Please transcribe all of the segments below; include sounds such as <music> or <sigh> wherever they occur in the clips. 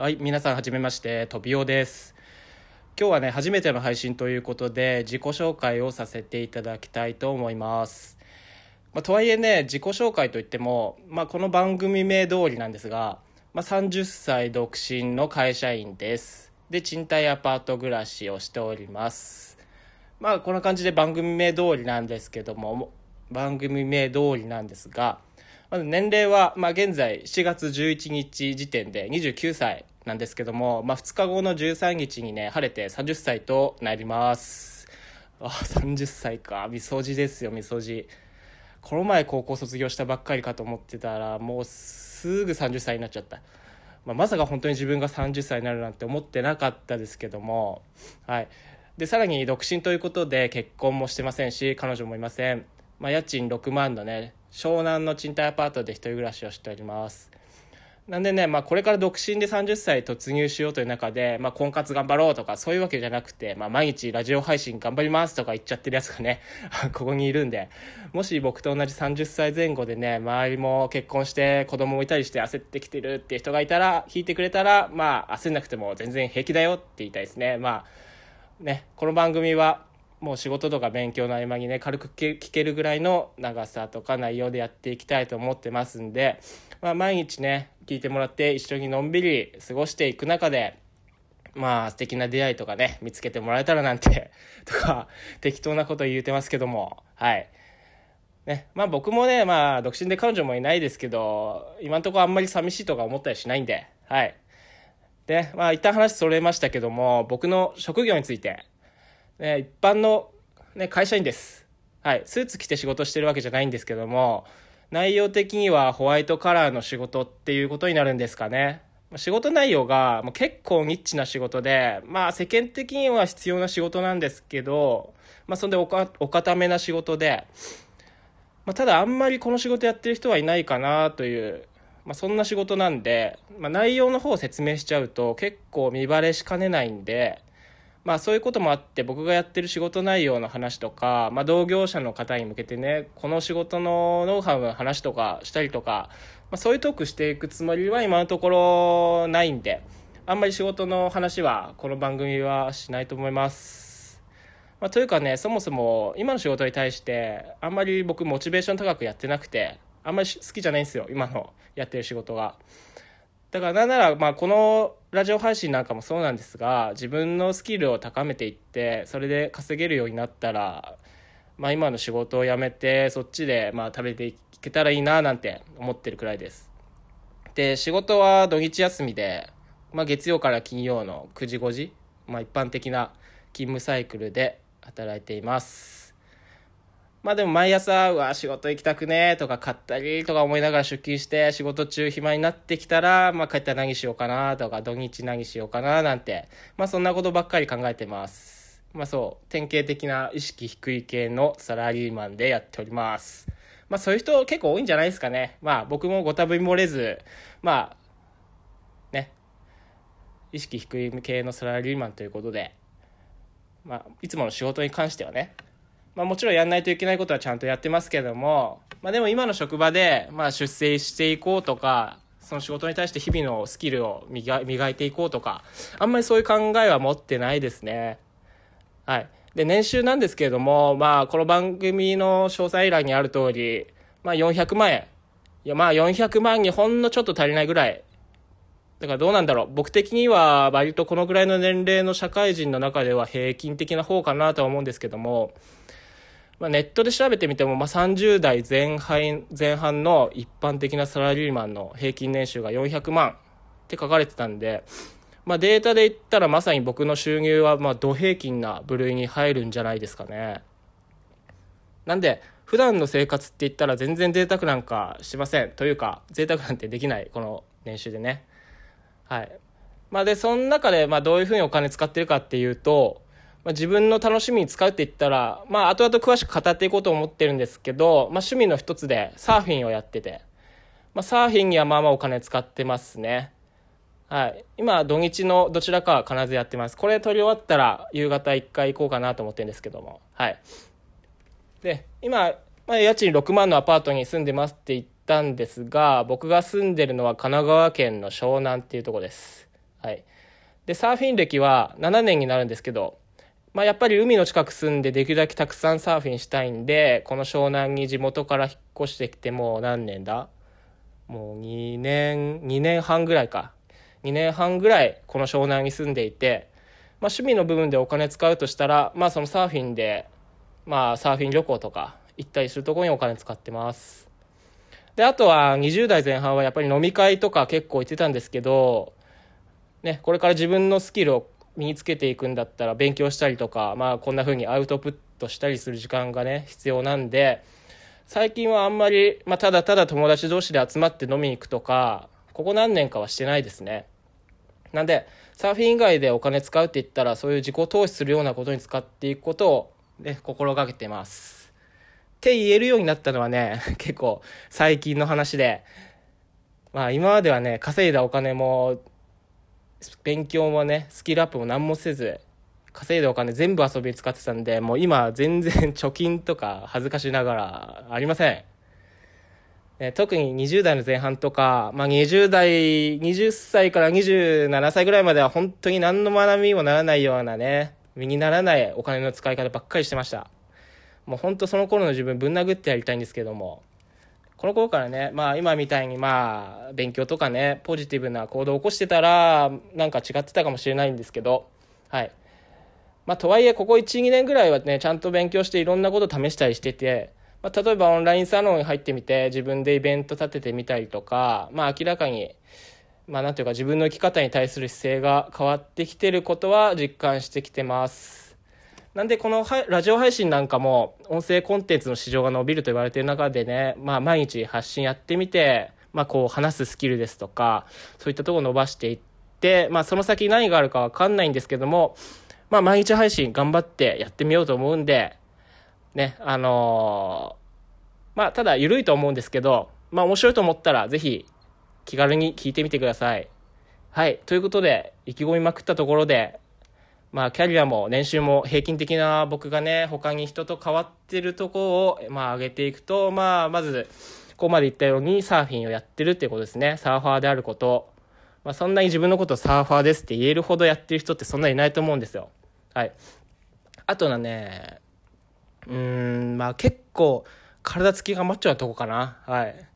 はい、皆さんはじめまして、とびおです。今日はね、初めての配信ということで、自己紹介をさせていただきたいと思います。まあ、とはいえね、自己紹介といっても、まあ、この番組名通りなんですが、まあ、30歳独身の会社員です。で、賃貸アパート暮らしをしております。まあ、こんな感じで番組名通りなんですけども、番組名通りなんですが、まず年齢は、まあ、現在7月11日時点で29歳なんですけども、まあ、2日後の13日にね晴れて30歳となります。あ30歳か。みそじですよみそじ。この前高校卒業したばっかりかと思ってたらもうすぐ30歳になっちゃった、まあ、まさか本当に自分が30歳になるなんて思ってなかったですけどもはい。でさらに独身ということで結婚もしてませんし彼女もいません。まあ、家賃6万のね湘南の賃貸アパートで一人暮らしをしております。なんでね、まあ、これから独身で30歳突入しようという中で、まあ、婚活頑張ろうとかそういうわけじゃなくて、まあ、毎日ラジオ配信頑張りますとか言っちゃってるやつがね <laughs> ここにいるんでもし僕と同じ30歳前後でね周りも結婚して子供もいたりして焦ってきてるっていう人がいたら聞いてくれたらまあ焦んなくても全然平気だよって言いたいですね。まあねこの番組はもう仕事とか勉強の合間にね軽く聞けるぐらいの長さとか内容でやっていきたいと思ってますんで、まあ、毎日ね聞いてもらって一緒にのんびり過ごしていく中でまあ素敵な出会いとかね見つけてもらえたらなんて <laughs> とか適当なこと言うてますけどもはい。ねまあ僕もねまあ独身で彼女もいないですけど今んとこあんまり寂しいとか思ったりしないんではい。でまあ一旦話それましたけども僕の職業についてね、一般の、ね、会社員です。はい。スーツ着て仕事してるわけじゃないんですけども、内容的にはホワイトカラーの仕事っていうことになるんですかね。仕事内容がもう結構ニッチな仕事で、まあ世間的には必要な仕事なんですけど、まあそんでおかお固めな仕事で、まあただあんまりこの仕事やってる人はいないかなという、まあそんな仕事なんで、まあ内容の方を説明しちゃうと結構見バレしかねないんで、まあそういうこともあって僕がやってる仕事内容の話とか、まあ、同業者の方に向けてねこの仕事のノウハウの話とかしたりとか、まあ、そういうトークしていくつもりは今のところないんであんまり仕事の話はこの番組はしないと思います。まあ、というかねそもそも今の仕事に対してあんまり僕モチベーション高くやってなくてあんまり好きじゃないんですよ今のやってる仕事が。だからなんなら、まあ、このラジオ配信なんかもそうなんですが自分のスキルを高めていってそれで稼げるようになったら、まあ、今の仕事を辞めてそっちでまあ食べていけたらいいななんて思ってるくらいです。で仕事は土日休みで、まあ、月曜から金曜の9時5時、まあ、一般的な勤務サイクルで働いています。まあでも毎朝、うわ、仕事行きたくねとか買ったりとか思いながら出勤して仕事中暇になってきたら、まあ帰ったら何しようかなとか土日何しようかななんて、まあそんなことばっかり考えてます。まあそう、典型的な意識低い系のサラリーマンでやっております。まあそういう人結構多いんじゃないですかね。まあ僕もご多分漏れず、まあ、ね、意識低い系のサラリーマンということで、まあいつもの仕事に関してはね、まあ、もちろんやんないといけないことはちゃんとやってますけども、まあ、でも今の職場で、まあ、出世していこうとかその仕事に対して日々のスキルを磨いていこうとかあんまりそういう考えは持ってないですね。はい。で年収なんですけれども、まあ、この番組の詳細欄にある通り、まあ、400万円。いやまあ400万にほんのちょっと足りないぐらい。だからどうなんだろう。僕的には割とこのぐらいの年齢の社会人の中では平均的な方かなとは思うんですけどもまあ、ネットで調べてみても、まあ、30代前半前半の一般的なサラリーマンの平均年収が400万って書かれてたんで、まあ、データで言ったらまさに僕の収入はまあ土平均な部類に入るんじゃないですかね。なんで普段の生活って言ったら全然贅沢なんかしませんというか贅沢なんてできないこの年収でね。はいまあ、でその中でまあどういうふうにお金使ってるかっていうとまあ、自分の楽しみに使うって言ったら、まあ、後々詳しく語っていこうと思ってるんですけど、まあ、趣味の一つでサーフィンをやってて、まあ、サーフィンにはまあまあお金使ってますね。はい。今、土日のどちらかは必ずやってます。これ撮り終わったら夕方一回行こうかなと思ってるんですけども。はい。で、今、まあ、家賃6万のアパートに住んでますって言ったんですが、僕が住んでるのは神奈川県の湘南っていうところです。はい。で、サーフィン歴は7年になるんですけど、まあ、やっぱり海の近く住んでできるだけたくさんサーフィンしたいんで、この湘南に地元から引っ越してきてもう何年だ？もう2年、2年半ぐらいか。2年半ぐらいこの湘南に住んでいて、まあ、趣味の部分でお金使うとしたら、まあ、そのサーフィンで、まあ、サーフィン旅行とか行ったりするとこにお金使ってます。で、あとは20代前半はやっぱり飲み会とか結構行ってたんですけど、ね、これから自分のスキルを身につけていくんだったら勉強したりとか、まあ、こんな風にアウトプットしたりする時間がね必要なんで最近はあんまり、まあ、ただただ友達同士で集まって飲みに行くとかここ何年かはしてないですね。なんでサーフィン以外でお金使うって言ったらそういう自己投資するようなことに使っていくことを、ね、心がけてます。って言えるようになったのはね結構最近の話で。まあ今まではね稼いだお金も勉強もねスキルアップも何もせず稼いだお金全部遊びに使ってたんでもう今全然貯金とか恥ずかしながらありません、え特に20代の前半とか、まあ、20代20歳から27歳ぐらいまでは本当に何の学びにもならないようなね身にならないお金の使い方ばっかりしてました。もう本当その頃の自分ぶん殴ってやりたいんですけどもこの頃からね、まあ今みたいにまあ勉強とかね、ポジティブな行動を起こしてたら、なんか違ってたかもしれないんですけど、はい。まあとはいえ、ここ1、2年ぐらいはね、ちゃんと勉強していろんなこと試したりしてて、まあ例えばオンラインサロンに入ってみて、自分でイベント立ててみたりとか、まあ明らかに、まあなんていうか自分の生き方に対する姿勢が変わってきてることは実感してきてます。なんでこのラジオ配信なんかも音声コンテンツの市場が伸びると言われている中でね、まあ毎日発信やってみて、まあこう話すスキルですとか、そういったところを伸ばしていって、まあその先何があるかわかんないんですけども、まあ毎日配信頑張ってやってみようと思うんで、ね、あのー、まあただ緩いと思うんですけど、まあ面白いと思ったらぜひ気軽に聞いてみてください。はい。ということで、意気込みまくったところで、まあ、キャリアも年収も平均的な僕がね、他に人と変わってるとこを、まあ、上げていくと、まあ、まず、ここまで言ったようにサーフィンをやってるっていうことですね。サーファーであること。まあ、そんなに自分のことをサーファーですって言えるほどやってる人ってそんなにいないと思うんですよ。はい。あとはね、うん、まあ結構、体つきがマッチョなとこかな。はい。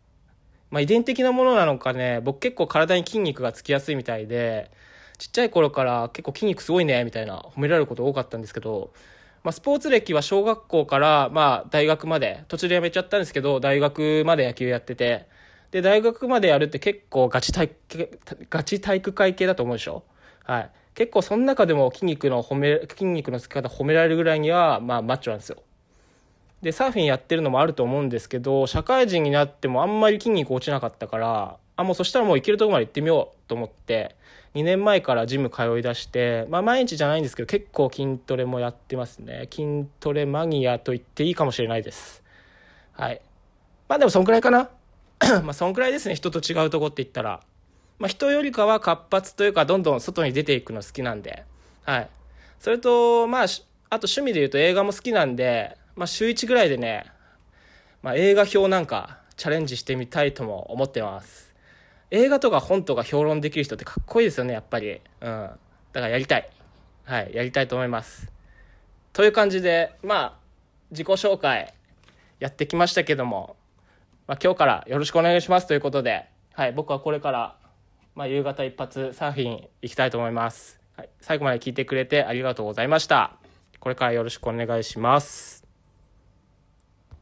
まあ遺伝的なものなのかね、僕結構体に筋肉がつきやすいみたいで、ちっちゃい頃から結構筋肉すごいねみたいな褒められること多かったんですけど、まあ、スポーツ歴は小学校からまあ大学まで途中で辞めちゃったんですけど大学まで野球やっててで大学までやるって結構ガチ体ガチ体育会系だと思うでしょ？はい。結構その中でも筋肉の褒め筋肉のつき方褒められるぐらいにはまあマッチョなんですよ。でサーフィンやってるのもあると思うんですけど社会人になってもあんまり筋肉落ちなかったからあもうそしたらもう行けるとこまで行ってみようと思って2年前からジム通いだして、まあ、毎日じゃないんですけど結構筋トレもやってますね。筋トレマニアと言っていいかもしれないです。はい。まあでもそんくらいかな？<coughs> まあそんくらいですね。人と違うとこって言ったら。まあ人よりかは活発というかどんどん外に出ていくの好きなんで。はい。それとまああと趣味で言うと映画も好きなんで、まあ、週1ぐらいでね、まあ、映画表なんかチャレンジしてみたいとも思ってます。映画とか本とか評論できる人ってかっこいいですよね、やっぱり。うん。だからやりたい。はい、やりたいと思います。という感じで、まあ、自己紹介やってきましたけども、まあ、今日からよろしくお願いしますということで、はい、僕はこれから、まあ、夕方一発サーフィン行きたいと思います。はい、最後まで聞いてくれてありがとうございました。これからよろしくお願いします。